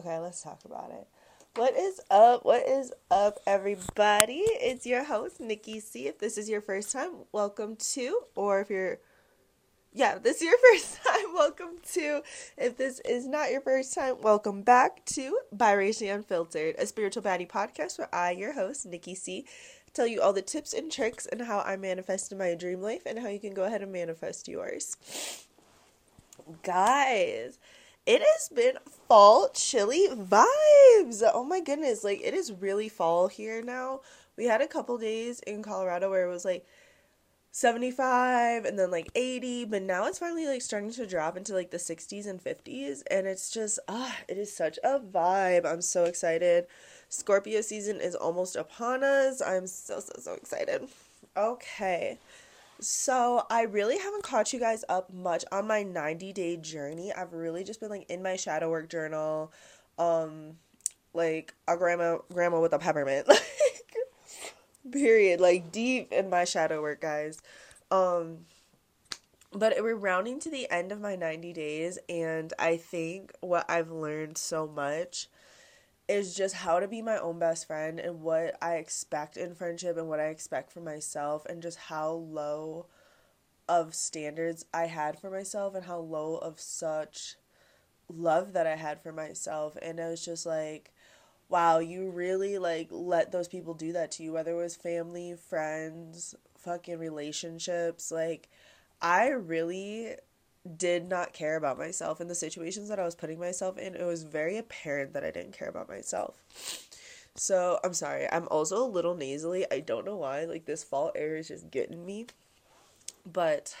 Okay, let's talk about it. What is up? What is up, everybody? It's your host, Nikki C. If this is your first time, welcome to, or if you're, yeah, this is your first time, welcome to. If this is not your first time, welcome back to Biracially Unfiltered, a spiritual baddie podcast where I, your host, Nikki C., tell you all the tips and tricks and how I manifested my dream life and how you can go ahead and manifest yours. Guys, it has been fall chilly vibes. Oh my goodness, like it is really fall here now. We had a couple days in Colorado where it was like 75 and then like 80, but now it's finally like starting to drop into like the 60s and 50s and it's just ah, it is such a vibe. I'm so excited. Scorpio season is almost upon us. I'm so so so excited. Okay. So, I really haven't caught you guys up much on my 90 day journey. I've really just been like in my shadow work journal, um, like a grandma grandma with a peppermint. Like period. Like deep in my shadow work, guys. Um but we're rounding to the end of my 90 days and I think what I've learned so much is just how to be my own best friend and what I expect in friendship and what I expect for myself and just how low of standards I had for myself and how low of such love that I had for myself. And it was just like wow you really like let those people do that to you whether it was family friends fucking relationships. Like I really did not care about myself in the situations that I was putting myself in. It was very apparent that I didn't care about myself. So I'm sorry. I'm also a little nasally. I don't know why. Like this fall air is just getting me. But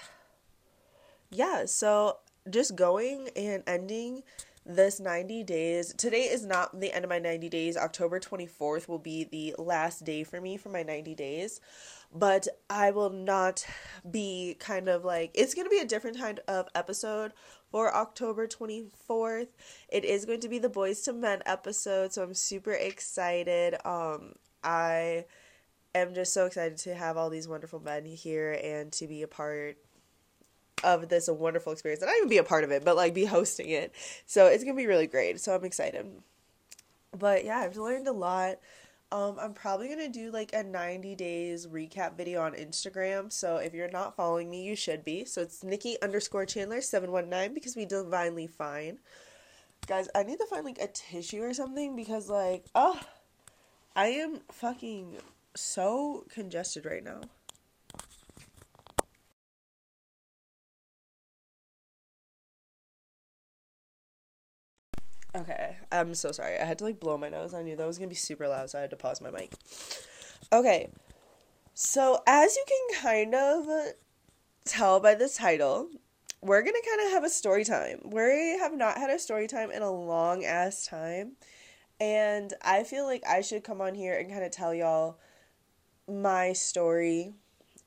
yeah, so just going and ending this 90 days. Today is not the end of my 90 days. October 24th will be the last day for me for my 90 days but I will not be kind of like it's going to be a different kind of episode for October 24th. It is going to be the Boys to Men episode, so I'm super excited. Um I am just so excited to have all these wonderful men here and to be a part of this a wonderful experience. And not even be a part of it, but like be hosting it. So it's to be really great. So I'm excited. But yeah, I've learned a lot. Um, I'm probably gonna do like a 90 days recap video on Instagram. So if you're not following me, you should be. So it's Nikki underscore Chandler 719 because we divinely fine. Guys, I need to find like a tissue or something because like, oh, I am fucking so congested right now. Okay, I'm so sorry. I had to like blow my nose. I knew that was gonna be super loud, so I had to pause my mic. Okay, so as you can kind of tell by the title, we're gonna kind of have a story time. We have not had a story time in a long ass time, and I feel like I should come on here and kind of tell y'all my story.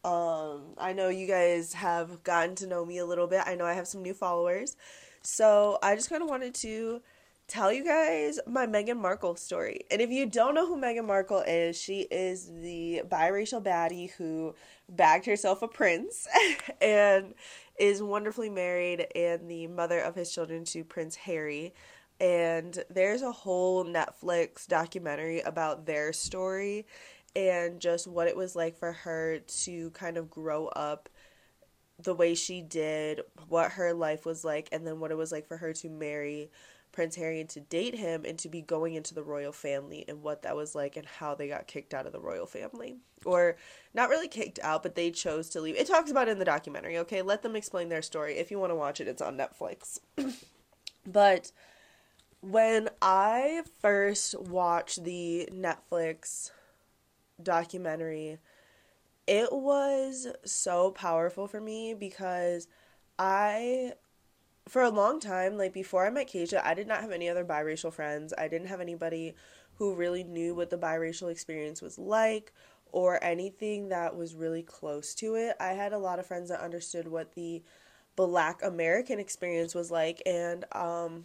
Um, I know you guys have gotten to know me a little bit. I know I have some new followers. So I just kind of wanted to tell you guys my Meghan Markle story. And if you don't know who Meghan Markle is, she is the biracial baddie who bagged herself a prince and is wonderfully married and the mother of his children to Prince Harry. And there's a whole Netflix documentary about their story and just what it was like for her to kind of grow up the way she did, what her life was like, and then what it was like for her to marry Prince Harry and to date him and to be going into the royal family and what that was like and how they got kicked out of the royal family. Or not really kicked out, but they chose to leave. It talks about it in the documentary, okay? Let them explain their story. If you want to watch it, it's on Netflix. but when I first watched the Netflix documentary, it was so powerful for me because I for a long time, like before I met Keisha, I did not have any other biracial friends. I didn't have anybody who really knew what the biracial experience was like or anything that was really close to it. I had a lot of friends that understood what the black American experience was like and um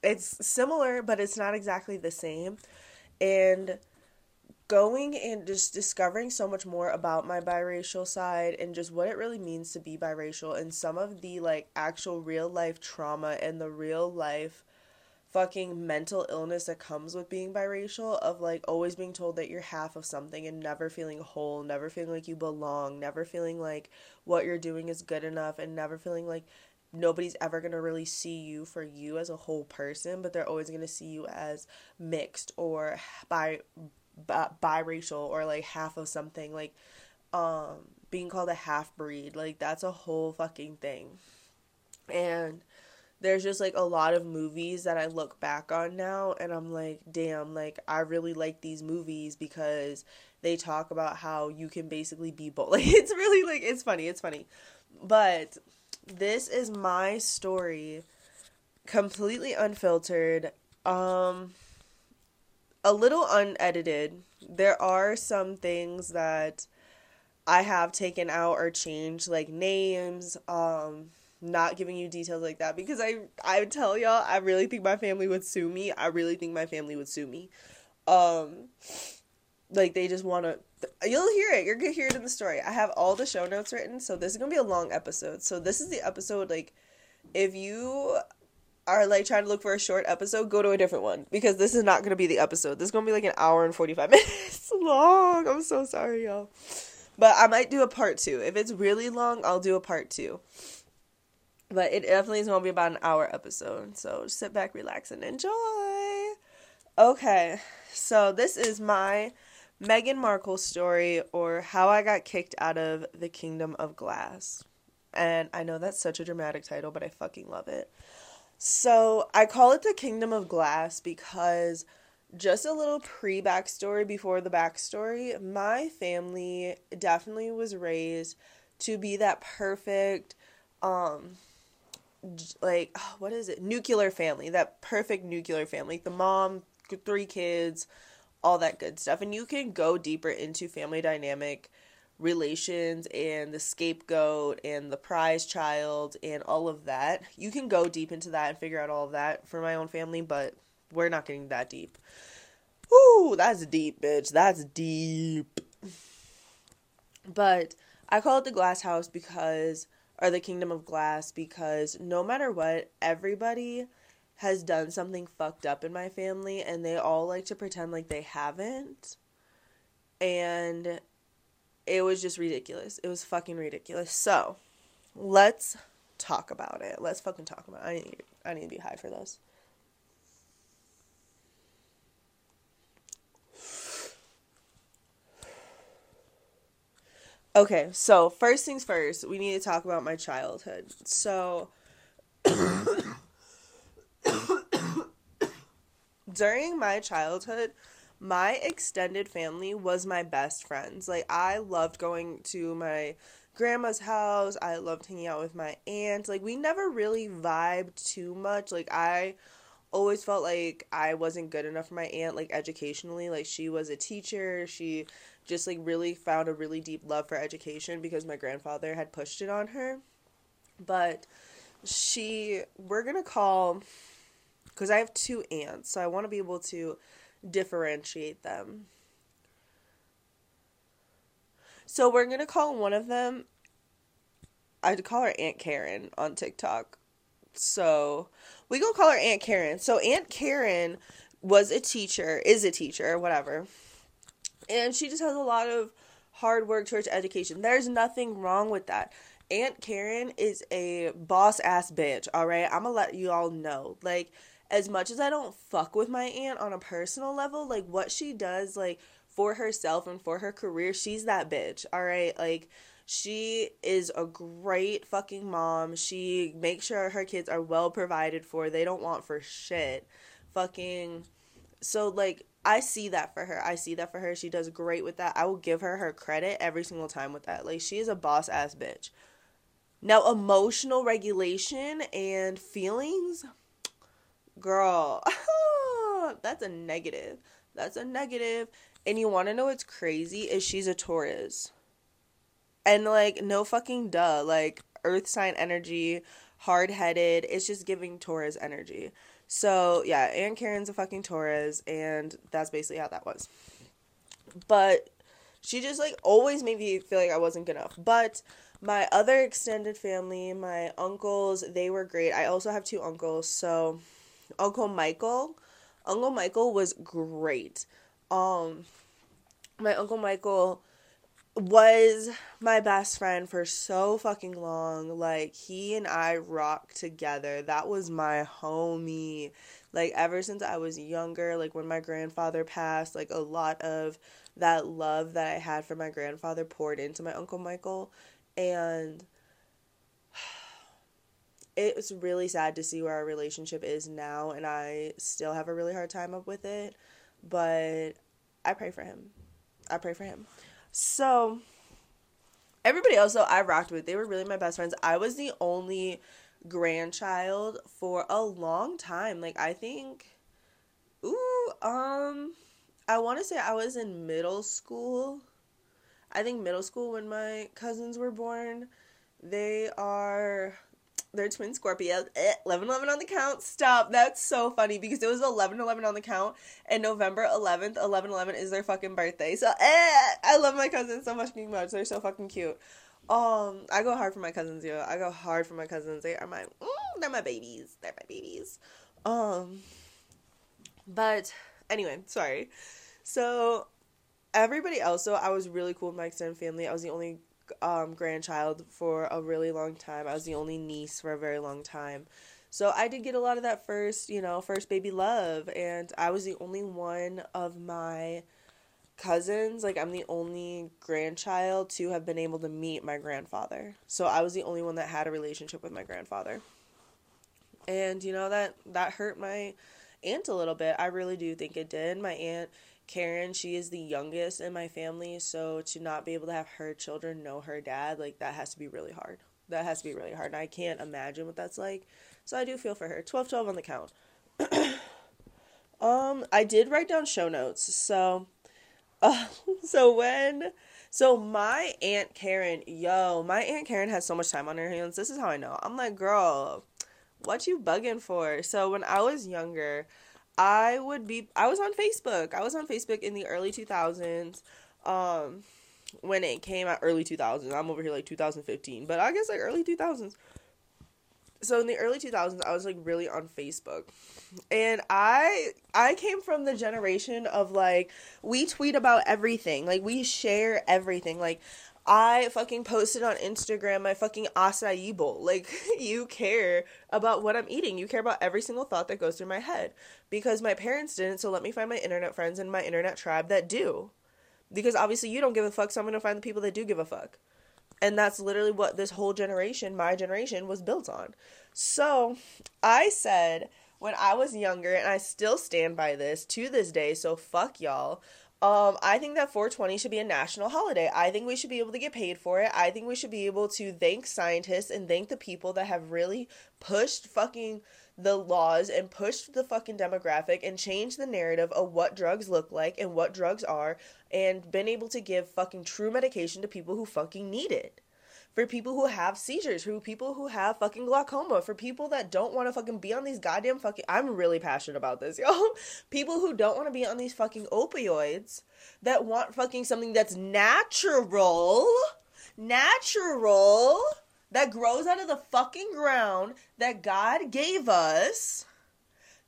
it's similar but it's not exactly the same. And going and just discovering so much more about my biracial side and just what it really means to be biracial and some of the like actual real life trauma and the real life fucking mental illness that comes with being biracial of like always being told that you're half of something and never feeling whole, never feeling like you belong, never feeling like what you're doing is good enough and never feeling like nobody's ever going to really see you for you as a whole person, but they're always going to see you as mixed or bi, bi biracial or like half of something like um being called a half breed. Like that's a whole fucking thing. And there's just like a lot of movies that I look back on now and I'm like, damn, like I really like these movies because they talk about how you can basically be both. Like it's really like it's funny, it's funny. But this is my story completely unfiltered um a little unedited. There are some things that i have taken out or changed like names um not giving you details like that because i i tell y'all i really think my family would sue me. I really think my family would sue me. Um like they just want to you'll hear it. You're gonna hear it in the story. I have all the show notes written so this is gonna be a long episode. So this is the episode like if you are like trying to look for a short episode go to a different one. Because this is not gonna be the episode. This is gonna be like an hour and 45 minutes long. I'm so sorry y'all. But i might do a part two. If it's really long i'll do a part two. But it definitely is gonna be about an hour episode. So sit back relax and enjoy. Okay. So this is my Meghan Markle story or how I got kicked out of the Kingdom of Glass. And I know that's such a dramatic title, but I fucking love it. So I call it the Kingdom of Glass because just a little pre backstory before the backstory. My family definitely was raised to be that perfect, um, like, what is it? Nuclear family. That perfect nuclear family. The mom, three kids, all that good stuff. And you can go deeper into family dynamic relations and the scapegoat and the prize child and all of that. You can go deep into that and figure out all of that for my own family, but we're not getting that deep. Ooh, that's deep, bitch. That's deep. But I call it the glass house because, or the kingdom of glass, because no matter what, everybody has done something fucked up in my family and they all like to pretend like they haven't. And it was just ridiculous. It was fucking ridiculous. So, let's talk about it. Let's fucking talk about it. I need I need to be high for this. Okay, so first things first, we need to talk about my childhood. So during my childhood, my extended family was my best friends. Like I loved going to my grandma's house. I loved hanging out with my aunt. Like we never really vibed too much. Like I always felt like I wasn't good enough for my aunt like educationally. Like she was a teacher. She just like really found a really deep love for education because my grandfather had pushed it on her. But she we're going to call because I have two aunts, so I want to be able to differentiate them. So we're gonna call one of them. I'd call her Aunt Karen on TikTok. So we gonna call her Aunt Karen. So Aunt Karen was a teacher, is a teacher, whatever, and she just has a lot of hard work towards education. There's nothing wrong with that. Aunt Karen is a boss ass bitch. All right, I'm gonna let you all know. Like as much as I don't fuck with my aunt on a personal level, like what she does, like for herself and for her career, she's that bitch. All right, like she is a great fucking mom. She makes sure her kids are well provided for. They don't want for shit. Fucking so like I see that for her. I see that for her. She does great with that. I will give her her credit every single time with that. Like she is a boss ass bitch. Now emotional regulation and feelings girl, that's a negative. That's a negative. And you want to know what's crazy is she's a Taurus. And like no fucking duh, like earth sign energy, hard-headed, it's just giving Taurus energy. So, yeah, Aunt Karen's a fucking Taurus and that's basically how that was. But she just like always made me feel like I wasn't good enough. But my other extended family, my uncles, they were great. I also have two uncles, so Uncle Michael. Uncle Michael was great. Um, my Uncle Michael was my best friend for so fucking long. Like, he and I rocked together. That was my homie. Like, ever since I was younger, like when my grandfather passed, like a lot of that love that I had for my grandfather poured into my Uncle Michael. And it was really sad to see where our relationship is now. And I still have a really hard time up with it. But I pray for him. I pray for him. So everybody else though I rocked with, they were really my best friends. I was the only grandchild for a long time. Like I think ooh, um I want to say I was in middle school. I think middle school when my cousins were born. They are they're twin Scorpios. Eh, 11 11 on the count. Stop. That's so funny because it was 11 11 on the count and November 11th, 11 11 is their fucking birthday. So, eh, I love my cousins so fucking much. They're so fucking cute. Um, I go hard for my cousins, yo. I go hard for my cousins. They are my, mm, they're my babies. They're my babies. Um, but anyway, sorry. So, everybody else, so I was really cool with my extended family. I was the only um, grandchild for a really long time. I was the only niece for a very long time. So I did get a lot of that first, you know, first baby love. And I was the only one of my cousins, like, I'm the only grandchild to have been able to meet my grandfather. So I was the only one that had a relationship with my grandfather. And, you know, that, that hurt my aunt a little bit. I really do think it did. My aunt Karen, she is the youngest in my family, so to not be able to have her children know her dad, like that has to be really hard. That has to be really hard. And I can't imagine what that's like. So I do feel for her. 12 12 on the count. um, I did write down show notes. So uh, so when so my aunt Karen, yo, my aunt Karen has so much time on her hands. This is how I know. I'm like, girl, what you bugging for? So when I was younger, I would be I was on Facebook. I was on Facebook in the early 2000s. Um when it came out early 2000s. I'm over here like 2015, but I guess like early 2000s. So in the early 2000s, I was like really on Facebook. And I I came from the generation of like we tweet about everything. Like we share everything. Like I fucking posted on Instagram my fucking acai bowl. Like, you care about what I'm eating. You care about every single thought that goes through my head. Because my parents didn't, so let me find my internet friends and my internet tribe that do. Because obviously you don't give a fuck, so I'm gonna find the people that do give a fuck. And that's literally what this whole generation, my generation, was built on. So, I said when I was younger, and I still stand by this to this day, so fuck y'all. Um, I think that 420 should be a national holiday. I think we should be able to get paid for it. I think we should be able to thank scientists and thank the people that have really pushed fucking the laws and pushed the fucking demographic and changed the narrative of what drugs look like and what drugs are and been able to give fucking true medication to people who fucking need it for people who have seizures, for people who have fucking glaucoma, for people that don't want to fucking be on these goddamn fucking. I'm really passionate about this, yo. People who don't want to be on these fucking opioids, that want fucking something that's natural, natural, that grows out of the fucking ground that God gave us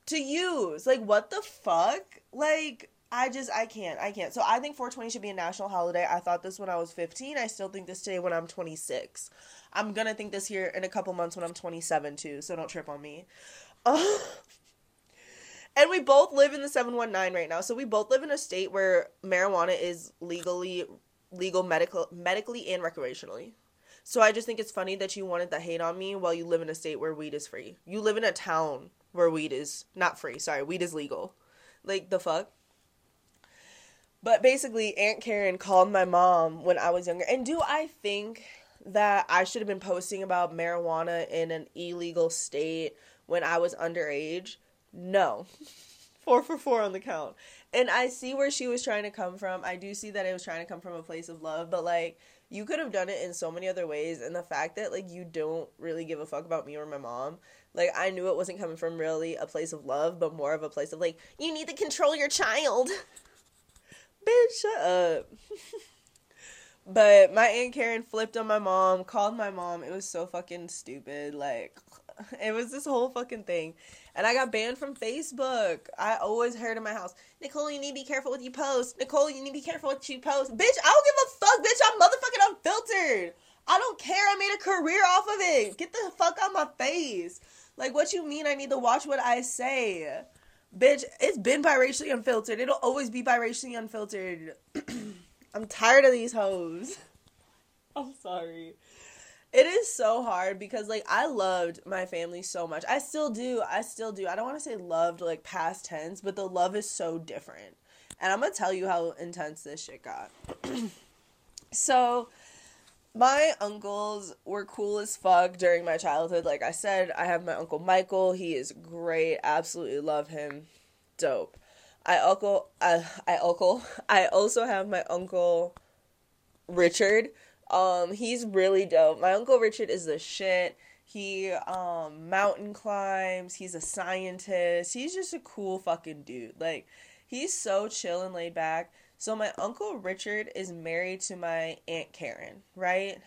to use. Like, what the fuck? Like, I just I can't I can't. So I think 420 should be a national holiday. I thought this when I was 15. I still think this today when I'm 26. I'm gonna think this here in a couple months when I'm 27 too. So don't trip on me. And we both live in the 719 right now. So we both live in a state where marijuana is legally legal medical medically and recreationally. So I just think it's funny that you wanted to hate on me while you live in a state where weed is free. You live in a town where weed is not free. Sorry, weed is legal. Like the fuck? But basically, Aunt Karen called my mom when I was younger. And do I think that I should have been posting about marijuana in an illegal state when I was underage? No. four for four on the count. And I see where she was trying to come from. I do see that it was trying to come from a place of love, but like you could have done it in so many other ways and the fact that like you don't really give a fuck about me or my mom like i knew it wasn't coming from really a place of love but more of a place of like you need to control your child bitch, shut up. but my aunt Karen flipped on my mom, called my mom. It was so fucking stupid. Like, it was this whole fucking thing. And I got banned from Facebook. I always heard in my house, Nicole, you need to be careful what you post. Nicole, you need to be careful what you post. Bitch, I don't give a fuck, bitch. I'm motherfucking unfiltered. I don't care. I made a career off of it. Get the fuck out my face. Like, what you mean I need to watch what I say? Bitch, it's been biracially unfiltered. It'll always be biracially unfiltered. I'm tired of these hoes. I'm sorry. It is so hard because like I loved my family so much. I still do. I still do. I don't want to say loved like past tense, but the love is so different. And I'm going to tell you how intense this shit got. so, my uncles were cool as fuck during my childhood. Like I said, I have my uncle Michael. He is great. Absolutely love him. Dope. I uncle I I uncle I also have my uncle Richard. Um he's really dope. My uncle Richard is the shit. He um mountain climbs. He's a scientist. He's just a cool fucking dude. Like he's so chill and laid back. So my uncle Richard is married to my aunt Karen, right?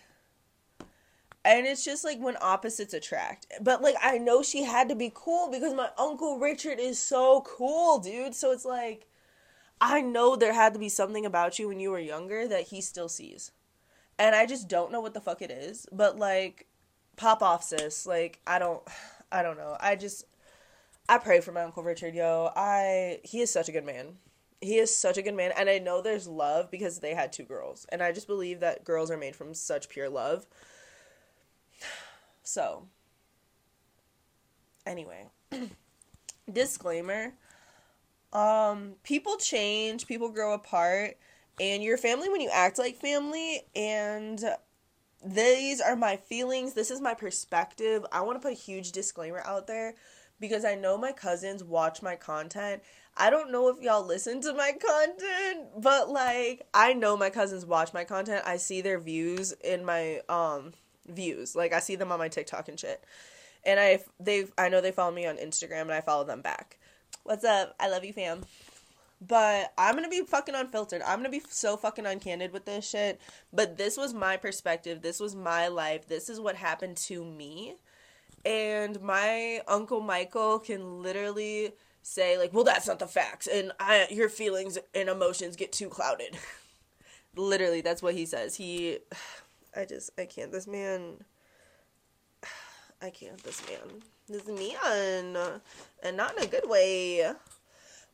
And it's just like when opposites attract. But like I know she had to be cool because my uncle Richard is so cool, dude. So it's like I know there had to be something about you when you were younger that he still sees. And I just don't know what the fuck it is. But like pop off sis. Like I don't I don't know. I just I pray for my uncle Richard, yo. I he is such a good man he is such a good man and i know there's love because they had two girls and i just believe that girls are made from such pure love. So anyway disclaimer um people change people grow apart and your family when you act like family and these are my feelings this is my perspective i want to put a huge disclaimer out there because i know my cousins watch my content I don't know if y'all listen to my content, but like I know my cousins watch my content. I see their views in my um views. Like I see them on my TikTok and shit. And I they I know they follow me on Instagram and I follow them back. What's up? I love you, fam. But I'm gonna be fucking unfiltered. I'm gonna be so fucking uncandid with this shit. But this was my perspective. This was my life. This is what happened to me. And my uncle Michael can literally say like, "Well, that's not the facts," and I, your feelings and emotions get too clouded. Literally, that's what he says. He, I just, I can't. This man, I can't. This man, this man, and not in a good way.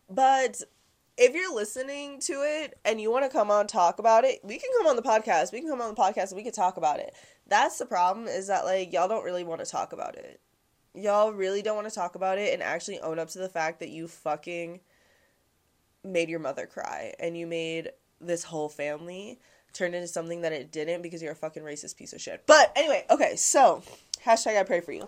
But if you're listening to it and you want to come on talk about it, we can come on the podcast. We can come on the podcast and we can talk about it. That's the problem is that like y'all don't really want to talk about it y'all really don't want to talk about it and actually own up to the fact that you fucking made your mother cry and you made this whole family turn into something that it didn't because you're a fucking racist piece of shit. But anyway, okay, so hashtag I pray for you.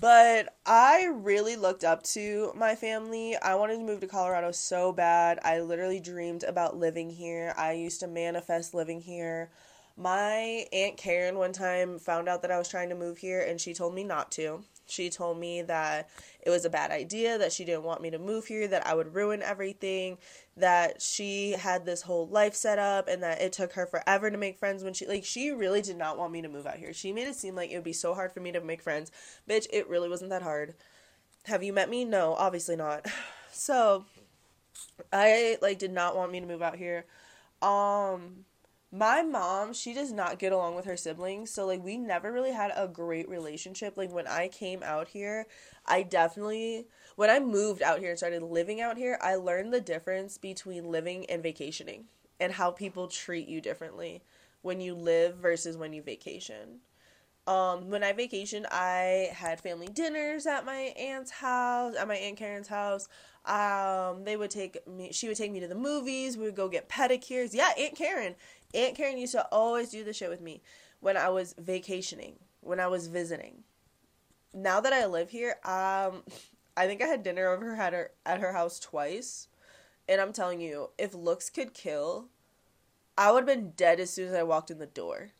But I really looked up to my family. I wanted to move to Colorado so bad. I literally dreamed about living here. I used to manifest living here. My Aunt Karen one time found out that I was trying to move here and she told me not to. She told me that it was a bad idea, that she didn't want me to move here, that I would ruin everything, that she had this whole life set up, and that it took her forever to make friends when she, like, she really did not want me to move out here. She made it seem like it would be so hard for me to make friends. Bitch, it really wasn't that hard. Have you met me? No, obviously not. So, I, like, did not want me to move out here. Um, my mom she does not get along with her siblings so like we never really had a great relationship. Like when i came out here i definitely when i moved out here and started living out here i learned the difference between living and vacationing and how people treat you differently when you live versus when you vacation. Um when i vacationed i had family dinners at my aunt's house at my aunt karen's house. Um they would take me she would take me to the movies. We would go get pedicures. Yeah aunt karen Aunt Karen used to always do this shit with me when I was vacationing, when I was visiting. Now that I live here, um, I think I had dinner over at her at her house twice, and I'm telling you, if looks could kill, I would have been dead as soon as I walked in the door.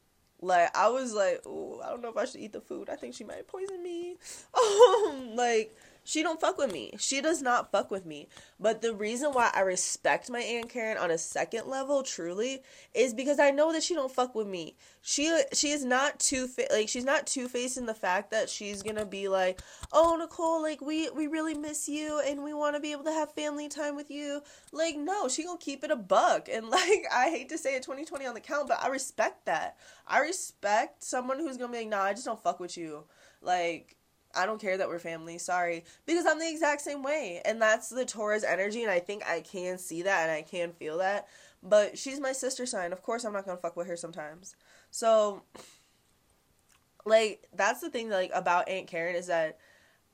Like I was like, oh, I don't know if I should eat the food. I think she might poison me. Um, like She don't fuck with me. She does not fuck with me. But the reason why I respect my aunt Karen on a second level, truly, is because I know that she don't fuck with me. She she is not too fa- like she's not two faced in the fact that she's gonna be like, oh Nicole, like we we really miss you and we want to be able to have family time with you. Like no, she gonna keep it a buck. And like I hate to say it, 2020 on the count, but I respect that. I respect someone who's gonna be like, nah, I just don't fuck with you. Like I don't care that we're family. Sorry. Because I'm the exact same way. And that's the Taurus energy. And I think I can see that and I can feel that. But she's my sister sign. Of course, I'm not going to fuck with her sometimes. So, like, that's the thing, like, about Aunt Karen is that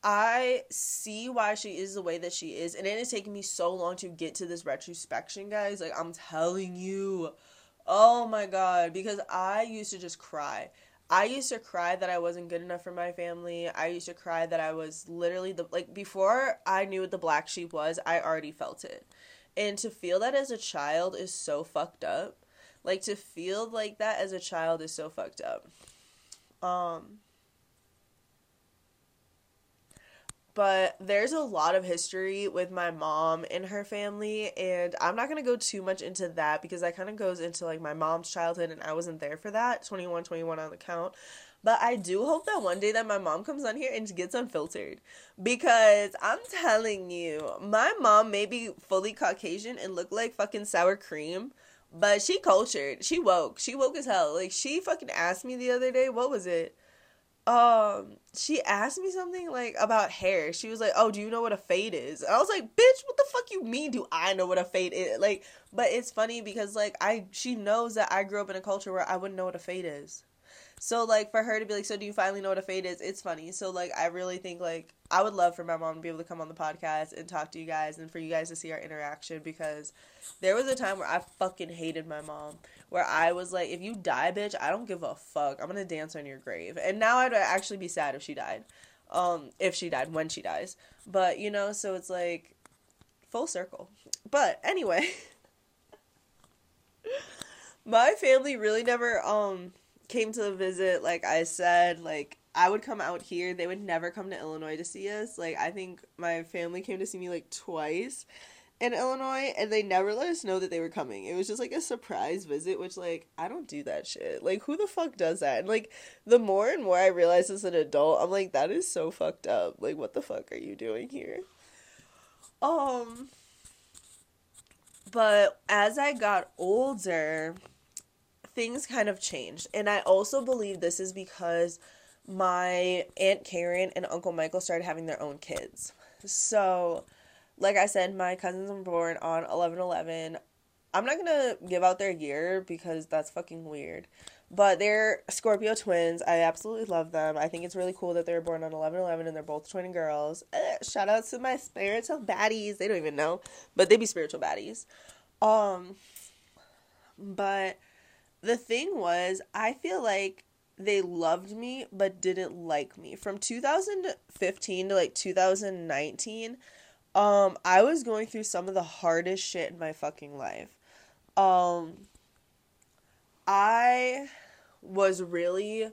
I see why she is the way that she is. And it has taken me so long to get to this retrospection, guys. Like, I'm telling you. Oh my God. Because I used to just cry. I used to cry that I wasn't good enough for my family. I used to cry that I was literally the like before I knew what the black sheep was, I already felt it. And to feel that as a child is so fucked up. Like to feel like that as a child is so fucked up. Um but there's a lot of history with my mom and her family and i'm not going to go too much into that because that kind of goes into like my mom's childhood and i wasn't there for that 21 21 on the count. But i do hope that one day that my mom comes on here and gets unfiltered because i'm telling you my mom may be fully caucasian and look like fucking sour cream but she cultured. She woke. She woke as hell. Like she fucking asked me the other day what was it um she asked me something like about hair. She was like, "Oh, do you know what a fade is?" And I was like, "Bitch, what the fuck you mean? Do I know what a fade is?" Like, but it's funny because like I she knows that I grew up in a culture where I wouldn't know what a fade is. So like for her to be like, so do you finally know what a fade is? It's funny. So like I really think like I would love for my mom to be able to come on the podcast and talk to you guys and for you guys to see our interaction because there was a time where I fucking hated my mom. Where I was like, if you die, bitch, I don't give a fuck. I'm gonna dance on your grave. And now I'd actually be sad if she died. Um, if she died, when she dies. But you know, so it's like full circle. But anyway. my family really never um came to visit, like I said, like I would come out here. They would never come to Illinois to see us. Like I think my family came to see me like twice in Illinois and they never let us know that they were coming. It was just like a surprise visit, which like I don't do that shit. Like who the fuck does that? And like the more and more I realize as an adult, I'm like that is so fucked up. Like what the fuck are you doing here? Um but as I got older, things kind of changed. And I also believe this is because my Aunt Karen and Uncle Michael started having their own kids. So, like I said, my cousins were born on 11 11. I'm not gonna give out their year because that's fucking weird. But they're Scorpio twins. I absolutely love them. I think it's really cool that they were born on 11 11 and they're both twin girls. Eh, shout out to my spiritual baddies. They don't even know, but they be spiritual baddies. Um, but the thing was, I feel like they loved me but didn't like me. From 2015 to like 2019, um I was going through some of the hardest shit in my fucking life. Um I was really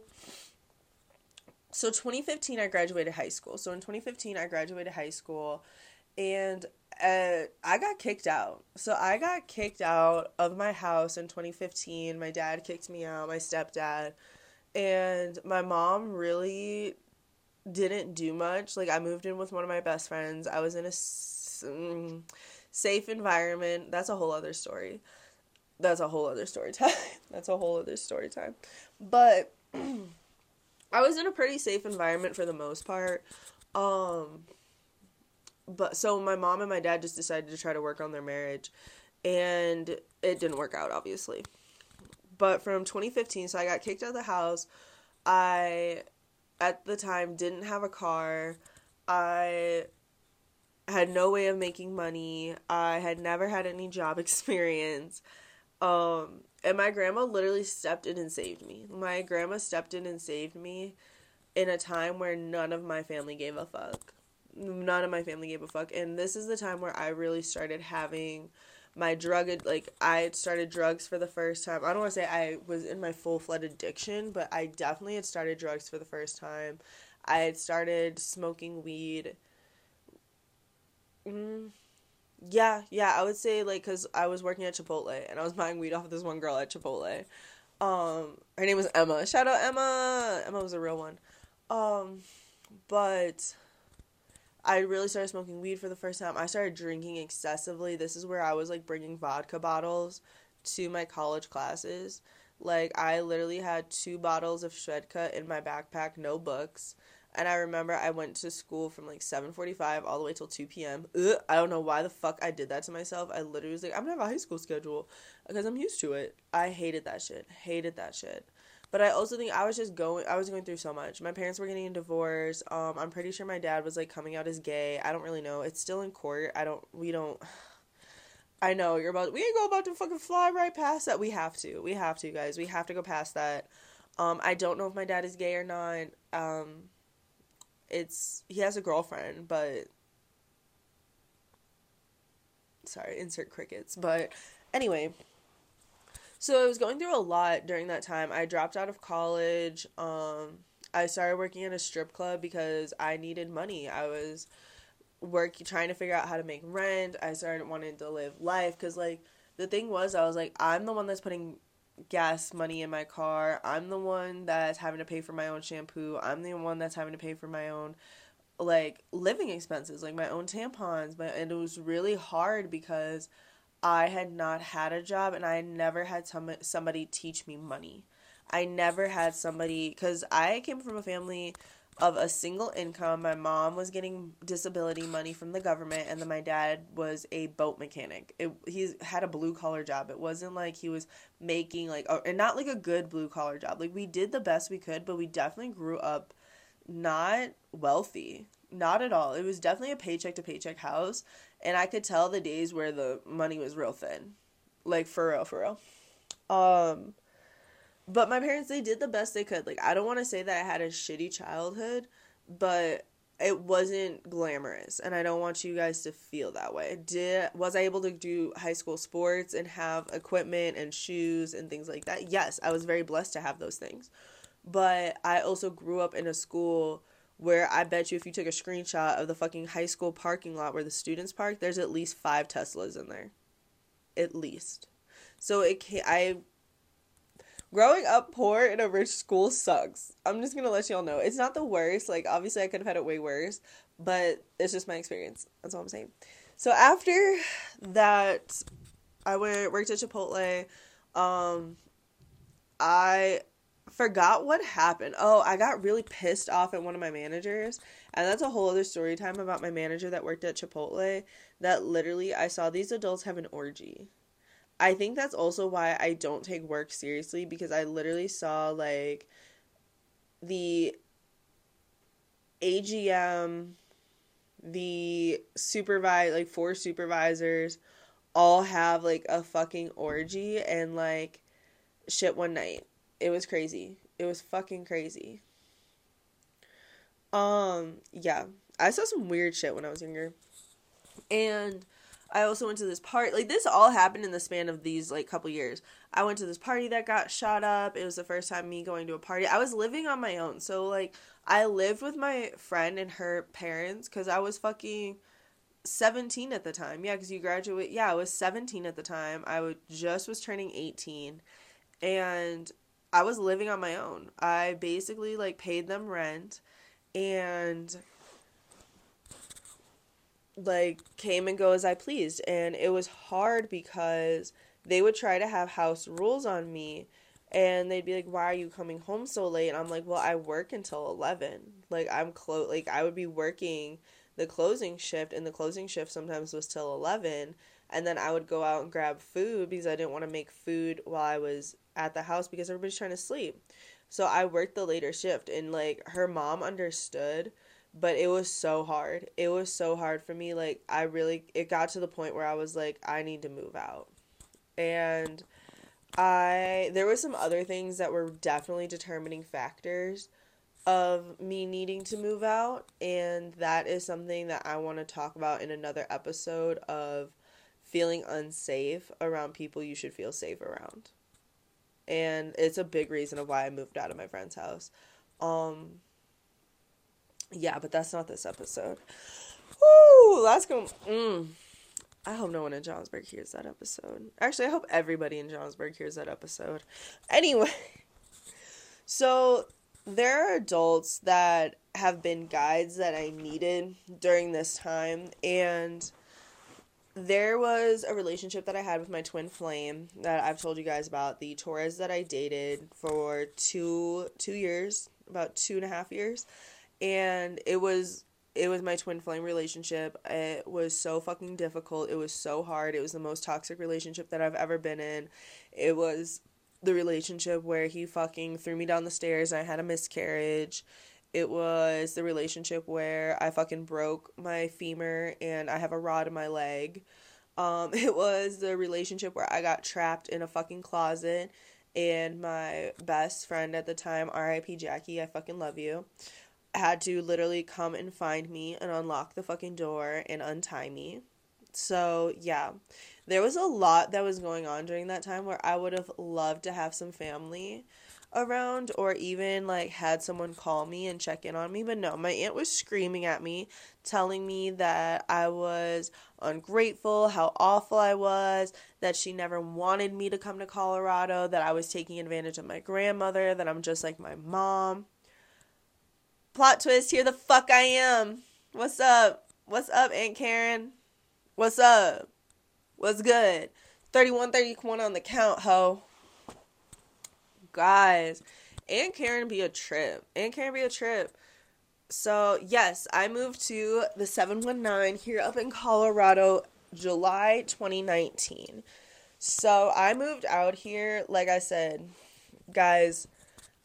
so 2015 I graduated high school. So in 2015 I graduated high school and uh, I got kicked out. So I got kicked out of my house in 2015. My dad kicked me out, my stepdad. And my mom really didn't do much. Like, I moved in with one of my best friends. I was in a mm, safe environment. That's a whole other story. That's a whole other story time. That's a whole other story time. But I was in a pretty safe environment for the most part. Um, but so my mom and my dad just decided to try to work on their marriage and it didn't work out obviously but from 2015 so i got kicked out of the house i at the time didn't have a car. I had no way of making money. I had never had any job experience. Um and my grandma literally stepped in and saved me. My grandma stepped in and saved me in a time where none of my family gave a fuck. None of my family gave a fuck. And this is the time where i really started having my drug like i started drugs for the first time i don't want to say i was in my full-fledged addiction but i definitely had started drugs for the first time i had started smoking weed Mm, yeah, yeah, I would say like because I was working at Chipotle and I was buying weed off of this one girl at Chipotle. Um, her name was Emma. Shout out Emma. Emma was a real one. Um, but I really started smoking weed for the first time. I started drinking excessively. This is where I was like bringing vodka bottles to my college classes. Like I literally had two bottles of Svedka in my backpack, no books. And I remember I went to school from like 7:45 all the way till 2 p.m. Ugh, I don't know why the fuck I did that to myself. I literally was like, I'm gonna have a high school schedule because I'm used to it. I hated that shit. Hated that shit. But I also think I was just going. I was going through so much. My parents were getting a divorce. Um, I'm pretty sure my dad was like coming out as gay. I don't really know. It's still in court. I don't. We don't. I know you're about. We ain't go about to fucking fly right past that. We have to. We have to, guys. We have to go past that. Um, I don't know if my dad is gay or not. Um, it's he has a girlfriend, but sorry, insert crickets. But anyway, so I was going through a lot during that time. I dropped out of college. Um, I started working at a strip club because I needed money. I was work trying to figure out how to make rent. I started wanting to live life because like the thing was I was like I'm the one that's putting gas money in my car. I'm the one that's having to pay for my own shampoo. I'm the one that's having to pay for my own like living expenses, like my own tampons. But and it was really hard because I had not had a job and I never had some somebody teach me money. I never had somebody because I came from a family of a single income. My mom was getting disability money from the government, and then my dad was a boat mechanic. It, he had a blue collar job. It wasn't like he was making like, a, and not like a good blue collar job. Like we did the best we could, but we definitely grew up not wealthy, not at all. It was definitely a paycheck to paycheck house, and I could tell the days where the money was real thin, like for real, for real. Um, but my parents they did the best they could. Like i don't want to say that i had a shitty childhood but it wasn't glamorous. And i don't want you guys to feel that way. Did was i able to do high school sports and have equipment and shoes and things like that? Yes i was very blessed to have those things. But i also grew up in a school where i bet you if you took a screenshot of the fucking high school parking lot where the students park there's at least five teslas in there at least so it can i growing up poor in a rich school sucks. I'm just gonna let y'all know. It's not the worst. Like obviously I could have had it way worse, but it's just my experience. That's all I'm saying. So after that I went worked at Chipotle. Um I forgot what happened. Oh, I got really pissed off at one of my managers. And that's a whole other story time about my manager that worked at Chipotle that literally I saw these adults have an orgy. I think that's also why I don't take work seriously because I literally saw like the AGM, the supervise like four supervisors all have like a fucking orgy and like shit one night. It was crazy. It was fucking crazy. Um, yeah. I saw some weird shit when I was younger. And I also went to this party. Like this all happened in the span of these like couple years. I went to this party that got shot up. It was the first time me going to a party. I was living on my own. So like I lived with my friend and her parents cuz I was fucking 17 at the time. Yeah, cuz you graduate. Yeah, I was 17 at the time. I would just was turning 18 and I was living on my own. I basically like paid them rent and like came and go as I pleased. And it was hard because they would try to have house rules on me and they'd be like, Why are you coming home so late? And I'm like, Well, I work until eleven. Like I'm close like I would be working the closing shift and the closing shift sometimes was till eleven and then I would go out and grab food because I didn't want to make food while I was at the house because everybody's trying to sleep. So I worked the later shift and like her mom understood but it was so hard. It was so hard for me. Like I really it got to the point where I was like I need to move out. And I there were some other things that were definitely determining factors of me needing to move out and that is something that I want to talk about in another episode of feeling unsafe around people you should feel safe around. And it's a big reason of why I moved out of my friend's house. Um yeah, but that's not this episode. Woo, that's going. Mm. I hope no one in Johnsburg hears that episode. Actually, I hope everybody in Johnsburg hears that episode. Anyway, so there are adults that have been guides that I needed during this time, and there was a relationship that I had with my twin flame that I've told you guys about. The Taurus that I dated for two two years, about two and a half years, and it was it was my twin flame relationship. It was so fucking difficult. It was so hard. It was the most toxic relationship that I've ever been in. It was the relationship where he fucking threw me down the stairs and I had a miscarriage. It was the relationship where I fucking broke my femur and I have a rod in my leg. Um, it was the relationship where I got trapped in a fucking closet and my best friend at the time, RIP Jackie, I fucking love you had to literally come and find me and unlock the fucking door and untie me. So, yeah. There was a lot that was going on during that time where I would have loved to have some family around or even like had someone call me and check in on me but no my aunt was screaming at me telling me that I was ungrateful how awful I was that she never wanted me to come to Colorado that I was taking advantage of my grandmother that I'm just like my mom Plot twist, here the fuck I am. What's up? What's up, Aunt Karen? What's up? What's good? 31 31 on the count, ho. Guys, Aunt Karen be a trip. Aunt Karen be a trip. So, yes, I moved to the 719 here up in Colorado July 2019. So, I moved out here, like I said, guys,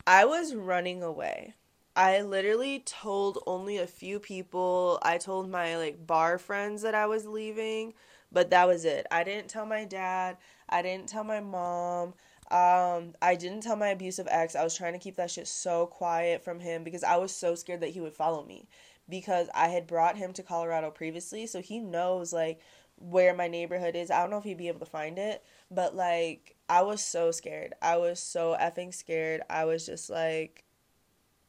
I was running away. I literally told only a few people. I told my like bar friends that I was leaving, but that was it. I didn't tell my dad. I didn't tell my mom. Um, I didn't tell my abusive ex. I was trying to keep that shit so quiet from him because I was so scared that he would follow me. Because I had brought him to Colorado previously, so he knows like where my neighborhood is. I don't know if he'd be able to find it, but like I was so scared. I was so effing scared. I was just like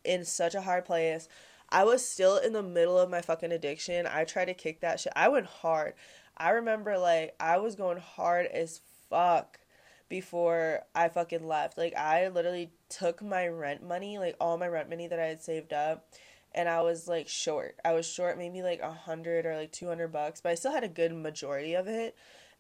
in such a hard place. I was still in the middle of my fucking addiction. I tried to kick that shit. I went hard. I remember like I was going hard as fuck before I fucking left. Like I literally took my rent money, like all my rent money that I had saved up, and I was like short. I was short maybe like a hundred or like two hundred bucks, but I still had a good majority of it.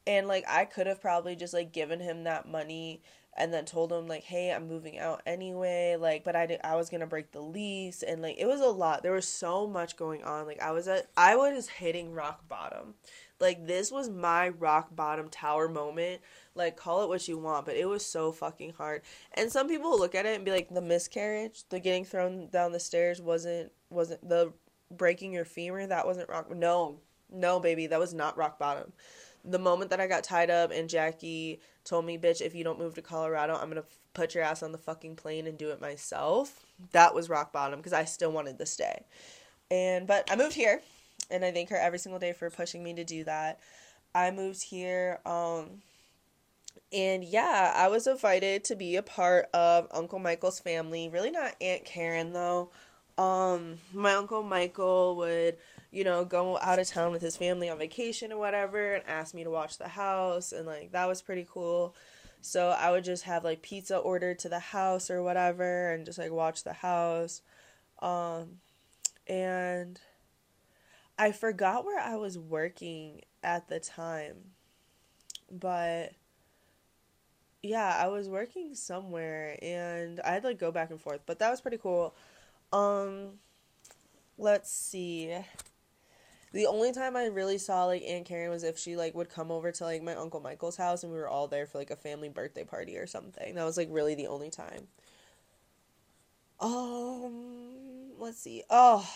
And like I could have probably just like given him that money and then told him like hey i'm moving out anyway like but i did, i was gonna break the lease and like it was a lot there was so much going on like i was at i was hitting rock bottom like this was my rock bottom tower moment like call it what you want but it was so fucking hard and some people look at it and be like the miscarriage the getting thrown down the stairs wasn't wasn't the breaking your femur that wasn't rock no no baby that was not rock bottom the moment that I got tied up and Jackie told me, bitch, if you don't move to Colorado, I'm to put your ass on the fucking plane and do it myself. That was rock bottom because I still wanted to stay. And, but I moved here and I thank her every single day for pushing me to do that. I moved here, um, and yeah, I was invited to be a part of Uncle Michael's family. Really not Aunt Karen though. Um, my uncle Michael would you know, go out of town with his family on vacation or whatever and ask me to watch the house and like that was pretty cool. So I would just have like pizza ordered to the house or whatever and just like watch the house. Um and I forgot where I was working at the time. But yeah, I was working somewhere and I had like go back and forth, but that was pretty cool. Um let's see the only time I really saw like Aunt Karen was if she like would come over to like my uncle Michael's house and we were all there for like a family birthday party or something. That was like really the only time. Um, let's see. Oh,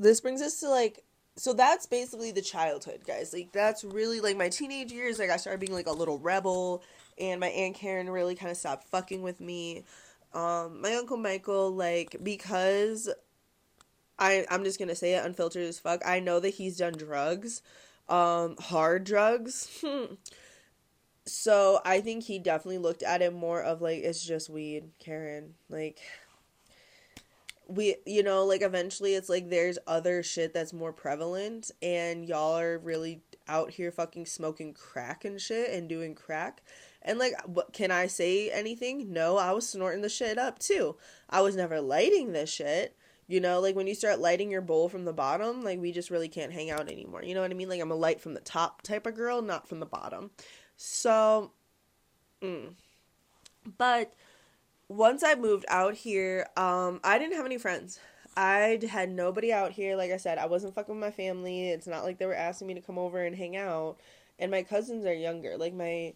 this brings us to like so that's basically the childhood, guys. Like that's really like my teenage years. Like I started being like a little rebel, and my aunt Karen really kind of stopped fucking with me. Um, my uncle Michael, like because I I'm just gonna say it unfiltered as fuck. I know that he's done drugs, um, hard drugs. so I think he definitely looked at it more of like it's just weed, Karen. Like we you know like eventually it's like there's other shit that's more prevalent and y'all are really out here fucking smoking crack and shit and doing crack. And like what can i say anything? No i was snorting the shit up too. I was never lighting this shit you know? Like when you start lighting your bowl from the bottom like we just really can't hang out anymore. You know what i mean? Like i'm a light from the top type of girl not from the bottom. So mm. but once I moved out here, um, I didn't have any friends. I had nobody out here. Like I said, I wasn't fucking with my family. It's not like they were asking me to come over and hang out. And my cousins are younger. Like my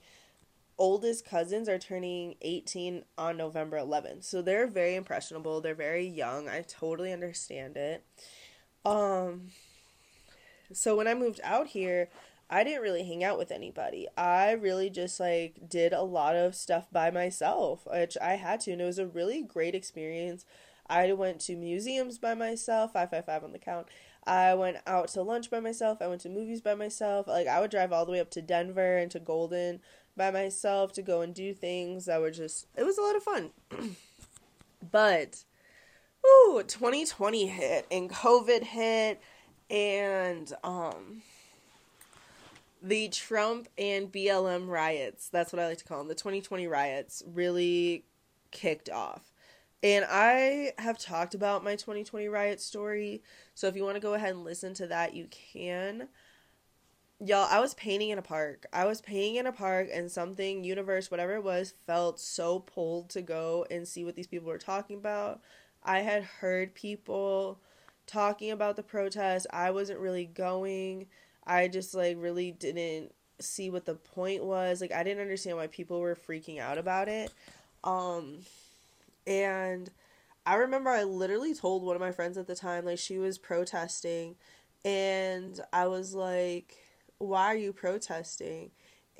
oldest cousins are turning 18 on November 11th. So they're very impressionable. They're very young. I totally understand it. Um so when I moved out here, I didn't really hang out with anybody. I really just like did a lot of stuff by myself, which I had to, and it was a really great experience. I went to museums by myself, 555 on the count. I went out to lunch by myself. I went to movies by myself. Like I would drive all the way up to Denver and to Golden by myself to go and do things that were just it was a lot of fun. but ooh, 2020 hit and COVID hit and um the Trump and BLM riots, that's what I like to call them, the 2020 riots, really kicked off. And I have talked about my 2020 riot story. So if you want to go ahead and listen to that, you can. Y'all, I was painting in a park. I was painting in a park, and something, universe, whatever it was, felt so pulled to go and see what these people were talking about. I had heard people talking about the protest. I wasn't really going I just like really didn't see what the point was. Like I didn't understand why people were freaking out about it. Um and I remember I literally told one of my friends at the time like she was protesting and I was like, "Why are you protesting?"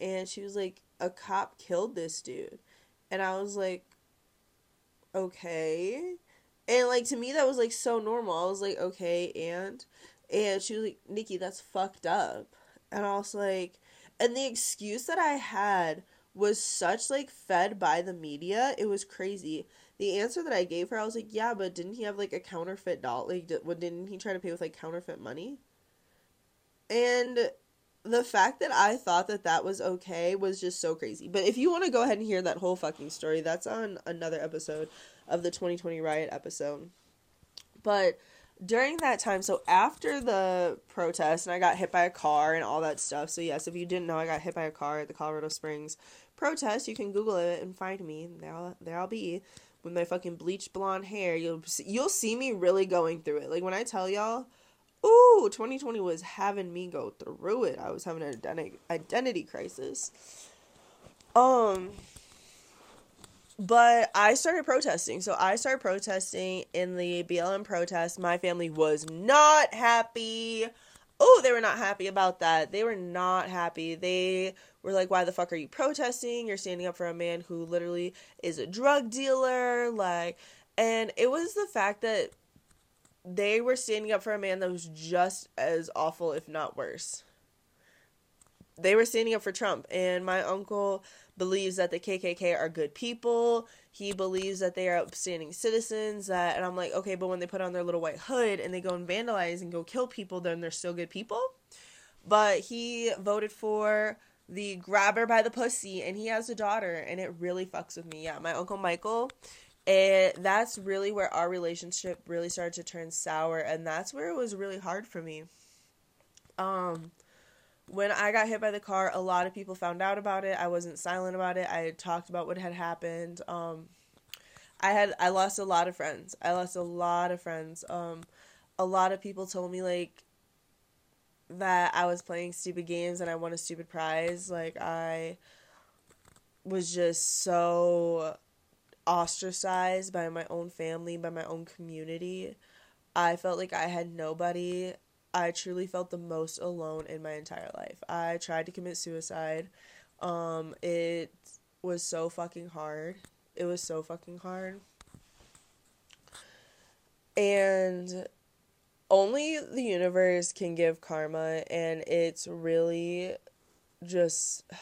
And she was like, "A cop killed this dude." And I was like, "Okay." And like to me that was like so normal. I was like, "Okay, and and she was like, Nikki, that's fucked up. And I was like, and the excuse that I had was such like fed by the media. It was crazy. The answer that I gave her, I was like, yeah, but didn't he have like a counterfeit doll? Like, did, didn't he try to pay with like counterfeit money? And the fact that I thought that that was okay was just so crazy. But if you want to go ahead and hear that whole fucking story, that's on another episode of the 2020 riot episode. But during that time, so after the protest, and I got hit by a car and all that stuff. So yes, if you didn't know, I got hit by a car at the Colorado Springs protest. You can Google it and find me. There, I'll, there I'll be with my fucking bleached blonde hair. You'll you'll see me really going through it. Like when I tell y'all, ooh, 2020 was having me go through it. I was having an identity identity crisis. Um but I started protesting. So I started protesting in the BLM protest. My family was not happy. Oh, they were not happy about that. They were not happy. They were like, why the fuck are you protesting? You're standing up for a man who literally is a drug dealer. Like, and it was the fact that they were standing up for a man that was just as awful, if not worse. They were standing up for Trump. And my uncle believes that the KKK are good people. He believes that they are upstanding citizens. That, and I'm like, okay, but when they put on their little white hood and they go and vandalize and go kill people, then they're still good people. But he voted for the grabber by the pussy, and he has a daughter, and it really fucks with me. Yeah, my uncle Michael. And that's really where our relationship really started to turn sour, and that's where it was really hard for me. Um, when I got hit by the car, a lot of people found out about it. I wasn't silent about it. I had talked about what had happened. Um, I had I lost a lot of friends. I lost a lot of friends. Um, a lot of people told me like that I was playing stupid games and I won a stupid prize. Like I was just so ostracized by my own family, by my own community. I felt like I had nobody I truly felt the most alone in my entire life. I tried to commit suicide. Um, it was so fucking hard. It was so fucking hard. And only the universe can give karma, and it's really just.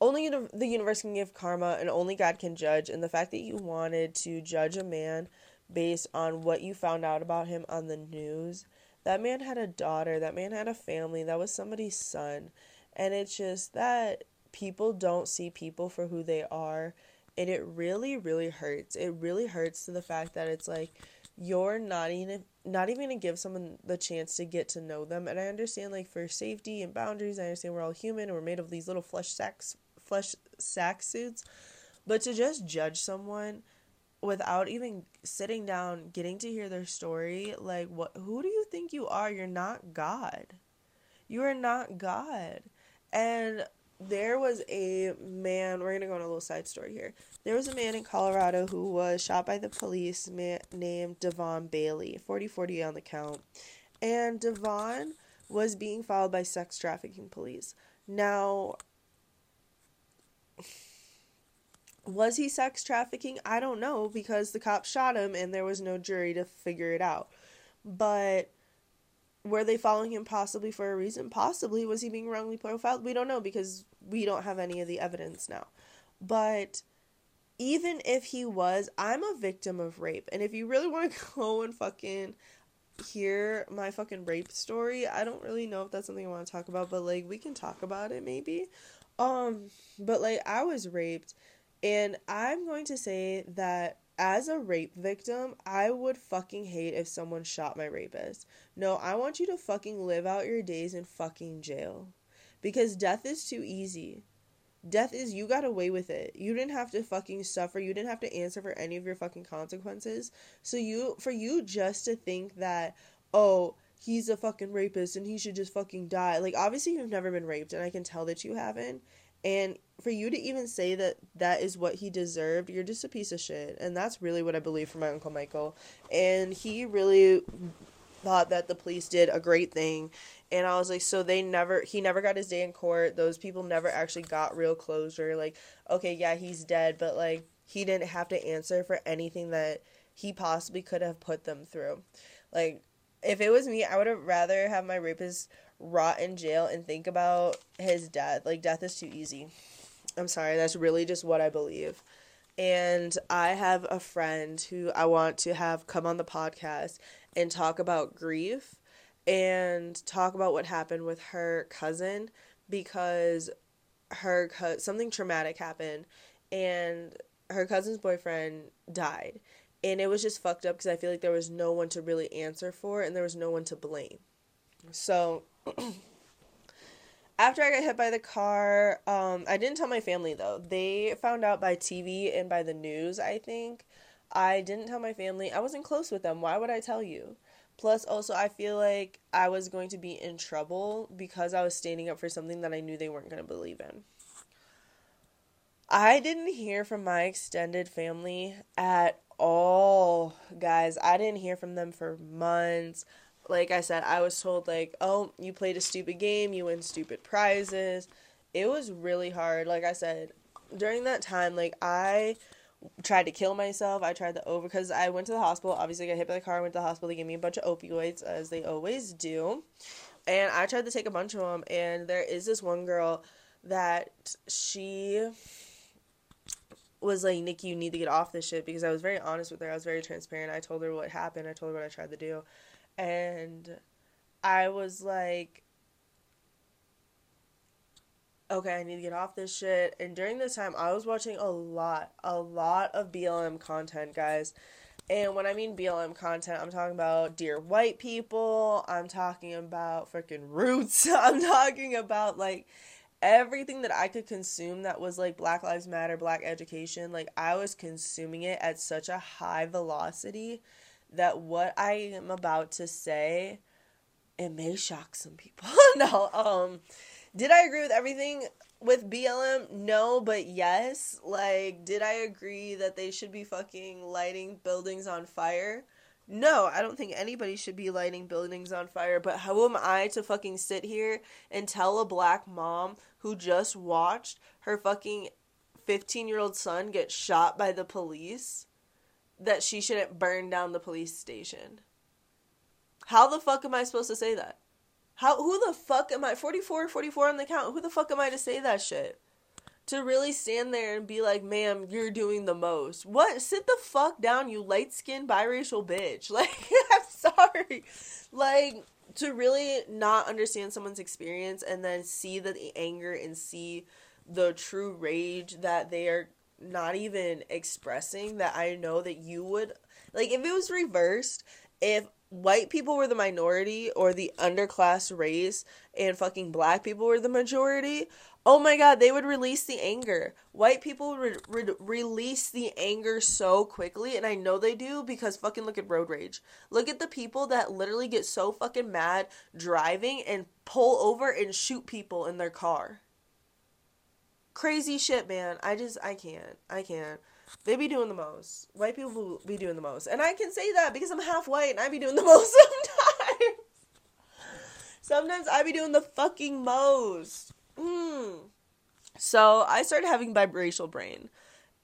Only the universe can give karma, and only God can judge. And the fact that you wanted to judge a man based on what you found out about him on the news. That man had a daughter, that man had a family, that was somebody's son. And it's just that people don't see people for who they are. And it really, really hurts. It really hurts to the fact that it's like you're not even not even gonna give someone the chance to get to know them. And I understand like for safety and boundaries, I understand we're all human and we're made of these little flesh sacks flesh sack suits. But to just judge someone without even sitting down, getting to hear their story, like what who do you think you are? You're not God. You are not God. And there was a man, we're going to go on a little side story here. There was a man in Colorado who was shot by the police man, named Devon Bailey, 4040 on the count. And Devon was being followed by sex trafficking police. Now, was he sex trafficking? I don't know because the cops shot him and there was no jury to figure it out. But were they following him possibly for a reason? Possibly. Was he being wrongly profiled? We don't know because we don't have any of the evidence now. But even if he was, I'm a victim of rape. And if you really want to go and fucking hear my fucking rape story, I don't really know if that's something I want to talk about, but like we can talk about it maybe. Um, but like I was raped and I'm going to say that as a rape victim, I would fucking hate if someone shot my rapist. No, I want you to fucking live out your days in fucking jail. Because death is too easy. Death is you got away with it. You didn't have to fucking suffer. You didn't have to answer for any of your fucking consequences. So you for you just to think that, oh, he's a fucking rapist and he should just fucking die. Like obviously you've never been raped and I can tell that you haven't. And for you to even say that that is what he deserved, you're just a piece of shit. And that's really what I believe for my Uncle Michael. And he really thought that the police did a great thing. And I was like, so they never, he never got his day in court. Those people never actually got real closure. Like, okay, yeah, he's dead, but like, he didn't have to answer for anything that he possibly could have put them through. Like, if it was me, I would have rather have my rapist rot in jail and think about his death. Like, death is too easy. I'm sorry, that's really just what I believe. And I have a friend who I want to have come on the podcast and talk about grief and talk about what happened with her cousin because her co- something traumatic happened and her cousin's boyfriend died. And it was just fucked up because I feel like there was no one to really answer for and there was no one to blame. So after I got hit by the car, um, I didn't tell my family though. They found out by TV and by the news, I think. I didn't tell my family. I wasn't close with them. Why would I tell you? Plus, also, I feel like I was going to be in trouble because I was standing up for something that I knew they weren't going to believe in. I didn't hear from my extended family at all, guys. I didn't hear from them for months like I said, I was told like, "Oh, you played a stupid game, you win stupid prizes." It was really hard. Like I said, during that time, like I tried to kill myself. I tried to over because I went to the hospital. Obviously, I got hit by the car. Went to the hospital. They gave me a bunch of opioids, as they always do. And I tried to take a bunch of them. And there is this one girl that she was like, Nikki, you need to get off this shit because I was very honest with her. I was very transparent. I told her what happened. I told her what I tried to do and I was like, okay, I need to get off this shit. And during this time, I was watching a lot, a lot of BLM content, guys. And when I mean BLM content, I'm talking about Dear White People, I'm talking about freaking Roots, I'm talking about like everything that I could consume that was like Black Lives Matter, Black education. Like, I was consuming it at such a high velocity that what I am about to say it may shock some people. no, um did I agree with everything with BLM? No, but yes. Like did I agree that they should be fucking lighting buildings on fire? No, I don't think anybody should be lighting buildings on fire, but how am I to fucking sit here and tell a black mom who just watched her fucking 15 year old son get shot by the police that she shouldn't burn down the police station. How the fuck am I supposed to say that? How who the fuck am I 44 44 on the count? Who the fuck am I to say that shit? to really stand there and be like, ma'am, you're doing the most. What? Sit the fuck down, you light skinned biracial bitch. Like, I'm sorry. Like, to really not understand someone's experience and then see the anger and see the true rage that they are not even expressing that I know that you would like if it was reversed if white people were the minority or the underclass race and fucking black people were the majority, oh my god, they would release the anger. White people would re- re- release the anger so quickly, and I know they do because fucking look at road rage. Look at the people that literally get so fucking mad driving and pull over and shoot people in their car. Crazy shit, man. I just, I can't. I can't. They be doing the most. White people be doing the most. And I can say that because I'm half white and I be doing the most sometimes. sometimes I be doing the fucking most. Mm. So I started having biracial brain.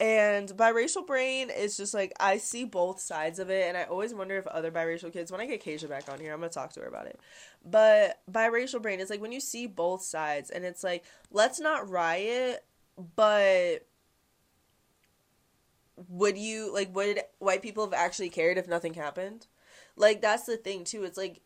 And biracial brain is just like I see both sides of it, and I always wonder if other biracial kids. When I get Keisha back on here, I'm gonna talk to her about it. But biracial brain is like when you see both sides, and it's like let's not riot, but would you like would white people have actually cared if nothing happened? Like that's the thing too. It's like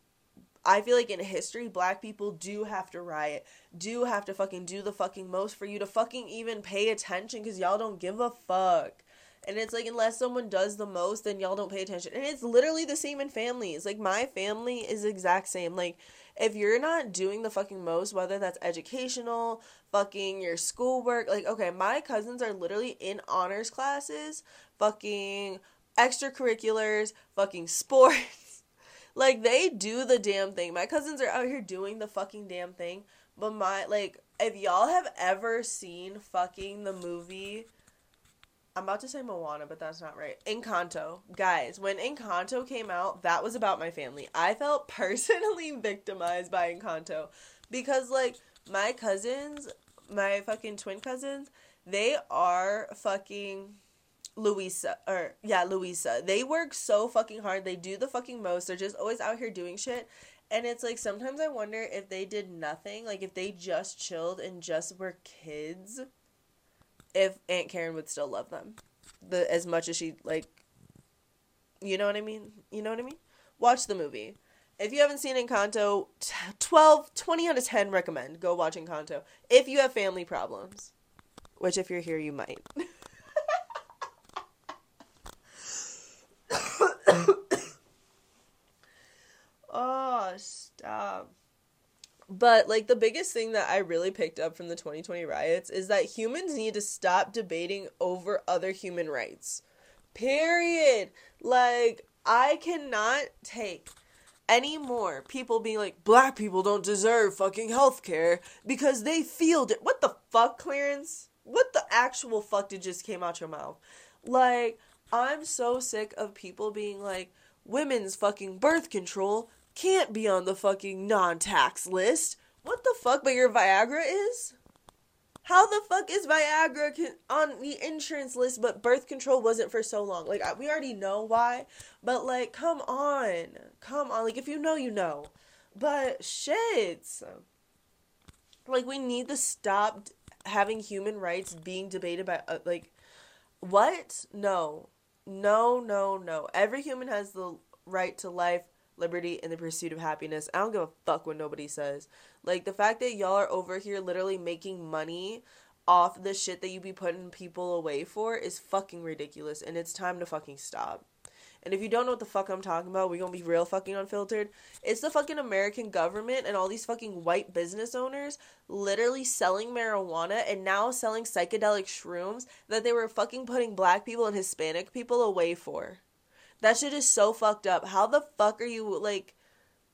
I feel like in history, black people do have to riot, do have to fucking do the fucking most for you to fucking even pay attention because y'all don't give a fuck. And it's like, unless someone does the most, then y'all don't pay attention. And it's literally the same in families. Like, my family is exact same. Like, if you're not doing the fucking most, whether that's educational, fucking your schoolwork, like, okay, my cousins are literally in honors classes, fucking extracurriculars, fucking sports. Like, they do the damn thing. My cousins are out here doing the fucking damn thing. But my, like, if y'all have ever seen fucking the movie I'm about to say Moana, but that's not right. Encanto. Guys, when Encanto came out, that was about my family. I felt personally victimized by Encanto because like my cousins, my fucking twin cousins, they are fucking Luisa or yeah, Louisa. They work so fucking hard. They do the fucking most. They're just always out here doing shit. And it's like sometimes I wonder if they did nothing, like if they just chilled and just were kids if Aunt Karen would still love them, the as much as she like. You know what I mean? You know what I mean? Watch the movie. If you haven't seen Encanto, 12, 20 out of 10 recommend. Go watch Encanto. If you have family problems. Which, if you're here, you might. oh, stop. Um, but like the biggest thing that I really picked up from the 2020 riots is that humans need to stop debating over other human rights. Period. Like I cannot take any more people being like black people don't deserve fucking health care because they feel it. What the fuck, Clarence? What the actual fuck did just came out your mouth? Like I'm so sick of people being like women's fucking birth control can't be on the fucking non tax list. What the fuck? But your Viagra is? How the fuck is Viagra on the insurance list, but birth control wasn't for so long? Like, we already know why, but like, come on. Come on. Like, if you know, you know. But shit. Like, we need to stop having human rights being debated by, uh, like, what? No. No, no, no. Every human has the right to life, liberty, and the pursuit of happiness. I don't give a fuck what nobody says. Like the fact that y'all are over here literally making money off the shit that you be putting people away for is fucking ridiculous and it's time to fucking stop. And if you don't know what the fuck I'm talking about, we're gonna be real fucking unfiltered. It's the fucking American government and all these fucking white business owners literally selling marijuana and now selling psychedelic shrooms that they were fucking putting black people and Hispanic people away for. That shit is so fucked up. How the fuck are you like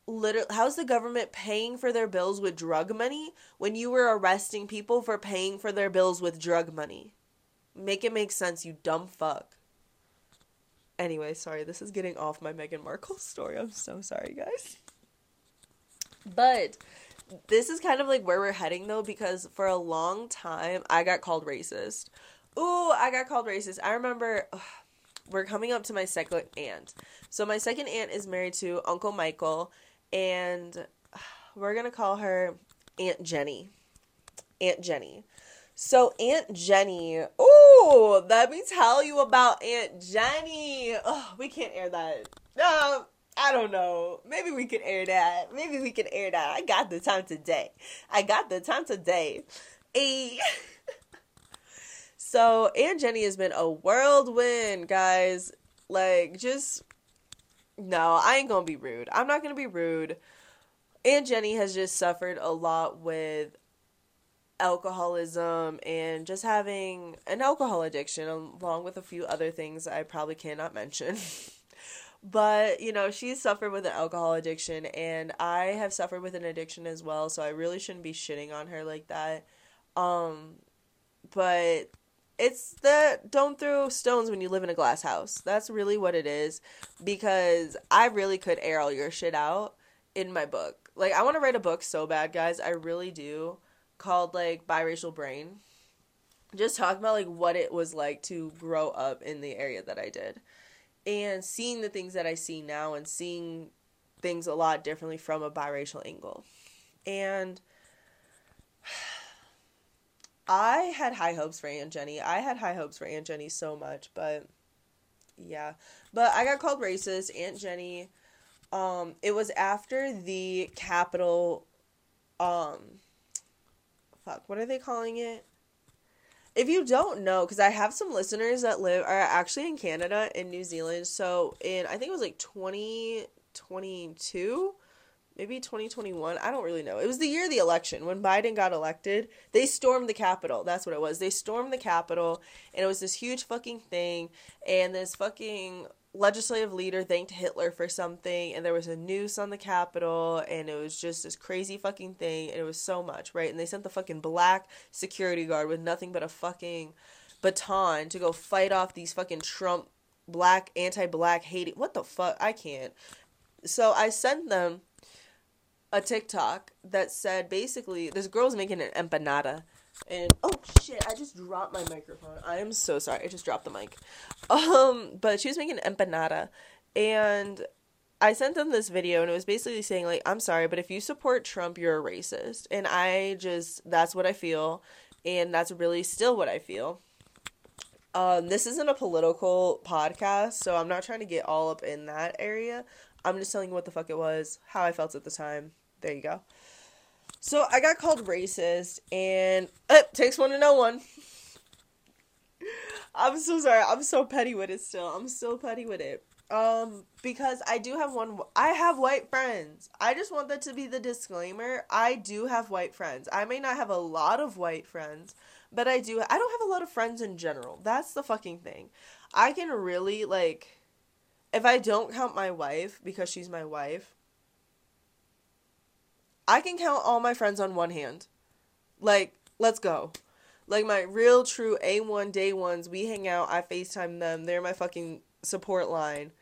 literally how's the government paying for their bills with drug money when you were arresting people for paying for their bills with drug money? Make it make sense, you dumb fuck. Anyway, sorry, this is getting off my Meghan Markle story. I'm so sorry, guys. But this is kind of like where we're heading though, because for a long time I got called racist. Ooh, I got called racist. I remember ugh, we're coming up to my second aunt. So my second aunt is married to Uncle Michael, and we're gonna call her Aunt Jenny. Aunt Jenny. So Aunt Jenny, oh, let me tell you about Aunt Jenny. Oh, we can't air that. No, I don't know. Maybe we can air that. Maybe we can air that. I got the time today. I got the time today. Hey. so Aunt Jenny has been a whirlwind, guys. Like, just no, I ain't gonna be rude. I'm not gonna be rude. Aunt Jenny has just suffered a lot with alcoholism and just having an alcohol addiction along with a few other things I probably cannot mention. but, you know, she's suffered with an alcohol addiction and I have suffered with an addiction as well, so I really shouldn't be shitting on her like that. Um but it's the don't throw stones when you live in a glass house. That's really what it is because I really could air all your shit out in my book. Like I want to write a book so bad, guys. I really do called like biracial brain. Just talking about like what it was like to grow up in the area that I did. And seeing the things that I see now and seeing things a lot differently from a biracial angle. And I had high hopes for Aunt Jenny. I had high hopes for Aunt Jenny so much, but yeah. But I got called racist. Aunt Jenny, um, it was after the Capitol, um, fuck, what are they calling it? If you don't know, because I have some listeners that live are actually in Canada and New Zealand. So in I think it was like twenty twenty two maybe 2021 i don't really know. It was the year of the election when biden got elected. They stormed the capitol. That's what it was. They stormed the capitol and it was this huge fucking thing and this fucking legislative leader thanked hitler for something and there was a noose on the capitol and it was just this crazy fucking thing and it was so much right? And they sent the fucking black security guard with nothing but a fucking baton to go fight off these fucking trump black anti-black hating what the fuck? I can't. So i sent them a TikTok that said basically this girl's making an empanada. And oh shit, I just dropped my microphone. I am so sorry. I just dropped the mic. Um, but she was making an empanada and I sent them this video and it was basically saying like, "I'm sorry, but if you support Trump, you're a racist." And I just that's what I feel and that's really still what I feel. Um, this isn't a political podcast, so I'm not trying to get all up in that area. I'm just telling you what the fuck it was, how I felt at the time, there you go. So I got called racist, and it takes one to know one. I'm so sorry. I'm so petty with it still. I'm still petty with it. Um, because I do have one. I have white friends. I just want that to be the disclaimer. I do have white friends. I may not have a lot of white friends, but I do. I don't have a lot of friends in general. That's the fucking thing. I can really like, if I don't count my wife because she's my wife, I can count all my friends on one hand. Like, let's go. Like my real true A1 day ones, we hang out, I FaceTime them, they're my fucking support line.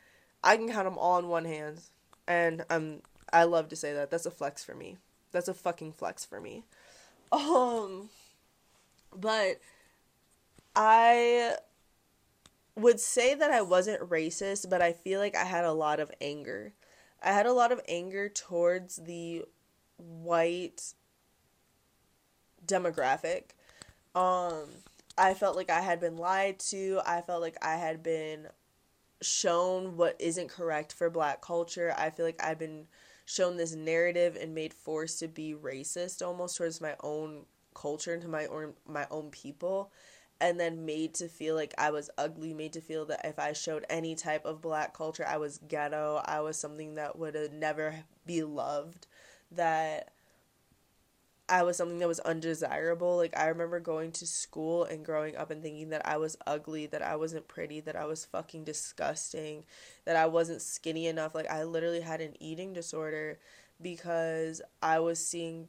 I can count them all on one hand. And I'm I love to say that. That's a flex for me. That's a fucking flex for me. Um but I would say that I wasn't racist, but I feel like I had a lot of anger. I had a lot of anger towards the white demographic. Um, I felt like I had been lied to. I felt like I had been shown what isn't correct for black culture. I feel like I've been shown this narrative and made forced to be racist almost towards my own culture and to my own my own people and then made to feel like I was ugly, made to feel that if I showed any type of black culture, I was ghetto, I was something that would never be loved that I was something that was undesirable. Like I remember going to school and growing up and thinking that I was ugly, that I wasn't pretty, that I was fucking disgusting, that I wasn't skinny enough. Like I literally had an eating disorder because I was seeing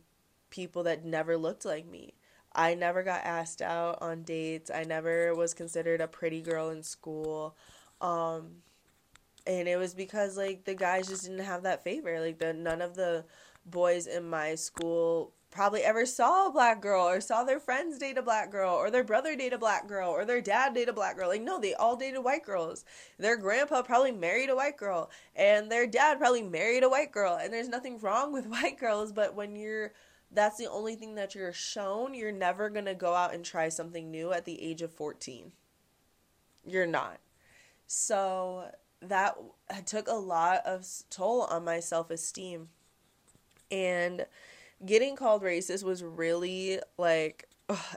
people that never looked like me. I never got asked out on dates. I never was considered a pretty girl in school. Um and it was because like the guys just didn't have that favor. Like the none of the boys in my school probably ever saw a black girl or saw their friends date a black girl or their brother date a black girl or their dad date a black girl. Like, no, they all dated white girls. Their grandpa probably married a white girl and their dad probably married a white girl. And there's nothing wrong with white girls, but when you're that's the only thing that you're shown, you're never going to go out and try something new at the age of 14. You're not. So that took a lot of toll on my self-esteem. And getting called racist was really like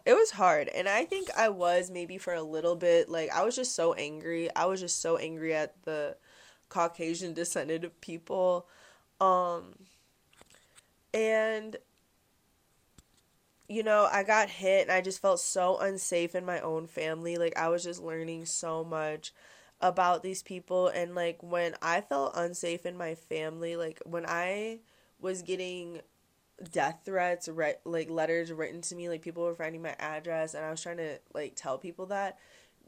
it was hard. And i think i was maybe for a little bit like i was just so angry. I was just so angry at the caucasian descended people. Um and you know i got hit and i just felt so unsafe in my own family. Like i was just learning so much about these people. And like when i felt unsafe in my family like when i was getting death threats, re- like letters written to me, like people were finding my address, and I was trying to like tell people that.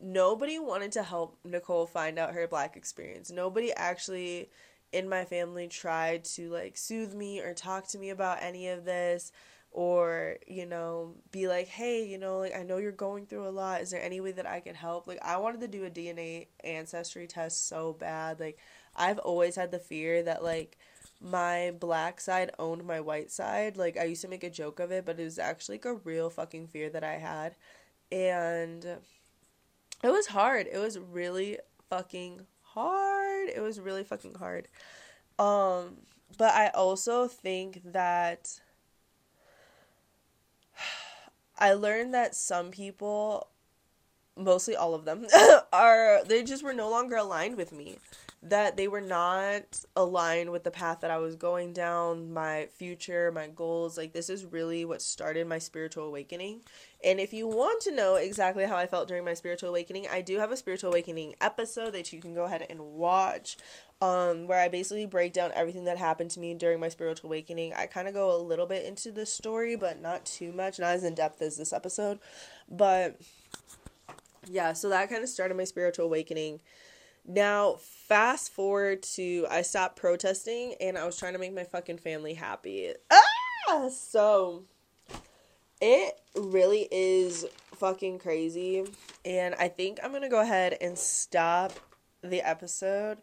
Nobody wanted to help Nicole find out her black experience. Nobody actually in my family tried to like soothe me or talk to me about any of this or you know be like hey you know like i know you're going through a lot is there any way that i can help like i wanted to do a dna ancestry test so bad like i've always had the fear that like my black side owned my white side. Like I used to make a joke of it, but it was actually like a real fucking fear that I had. And it was hard. It was really fucking hard. It was really fucking hard. Um but I also think that I learned that some people mostly all of them are they just were no longer aligned with me that they were not aligned with the path that I was going down, my future, my goals. Like, this is really what started my spiritual awakening. And if you want to know exactly how I felt during my spiritual awakening, I do have a spiritual awakening episode that you can go ahead and watch. Um, where I basically break down everything that happened to me during my spiritual awakening. I kind of go a little bit into the story, but not too much, not as in depth as this episode. But yeah, so that kind of started my spiritual awakening. Now, fast forward to I stopped protesting and I was trying to make my fucking family happy. Ah! So it really is fucking crazy. And I think I'm going to go ahead and stop the episode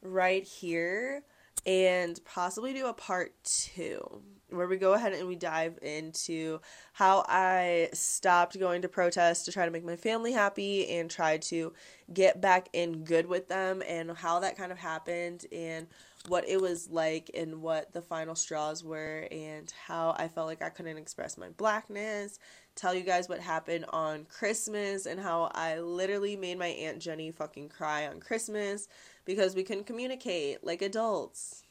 right here and possibly do a part two where we go ahead and we dive into how I stopped going to protest to try to make my family happy and try to get back in good with them and how that kind of happened and what it was like and what the final straws were and how I felt like I couldn't express my blackness. Tell you guys what happened on Christmas and how I literally made my Aunt Jenny fucking cry on Christmas because we couldn't communicate like adults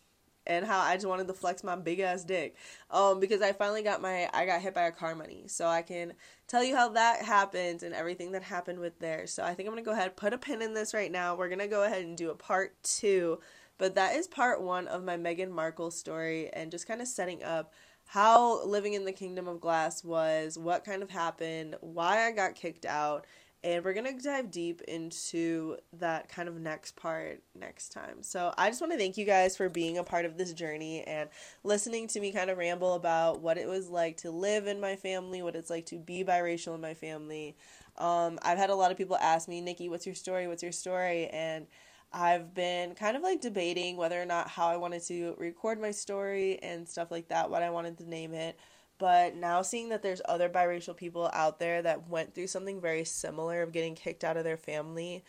and how I just wanted to flex my big ass dick. Um, because I finally got my I got hit by a car money, so I can tell you how that happened and everything that happened with there. So I think I'm gonna go ahead put a pin in this right now. We're gonna go ahead and do a part two, but that is part one of my Meghan Markle story and just kind of setting up how living in the kingdom of glass was, what kind of happened, why I got kicked out, and we're gonna dive deep into that kind of next part next time. So I just want to thank you guys for being a part of this journey and listening to me kind of ramble about what it was like to live in my family, what it's like to be biracial in my family. Um, I've had a lot of people ask me, Nikki, what's your story? What's your story? And I've been kind of like debating whether or not how I wanted to record my story and stuff like that, what I wanted to name it. But now seeing that there's other biracial people out there that went through something very similar of getting kicked out of their family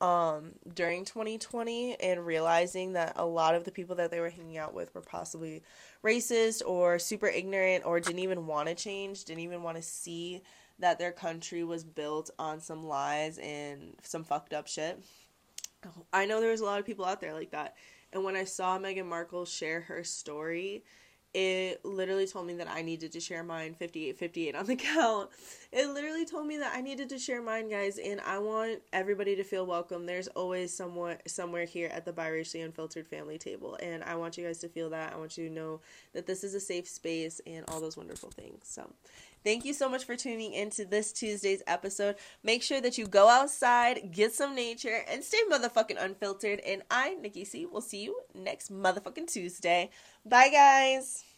um, during 2020 and realizing that a lot of the people that they were hanging out with were possibly racist or super ignorant or didn't even want to change, didn't even want to see that their country was built on some lies and some fucked up shit. I know there was a lot of people out there like that. And when I saw Meghan Markle share her story, it literally told me that I needed to share mine 5858 on the count. It literally told me that I needed to share mine, guys, and I want everybody to feel welcome. There's always someone somewhere here at the biracially unfiltered family table, and I want you guys to feel that. I want you to know that this is a safe space and all those wonderful things. So, Thank you so much for tuning into this Tuesday's episode. Make sure that you go outside, get some nature, and stay motherfucking unfiltered. And I, Nikki C, will see you next motherfucking Tuesday. Bye, guys.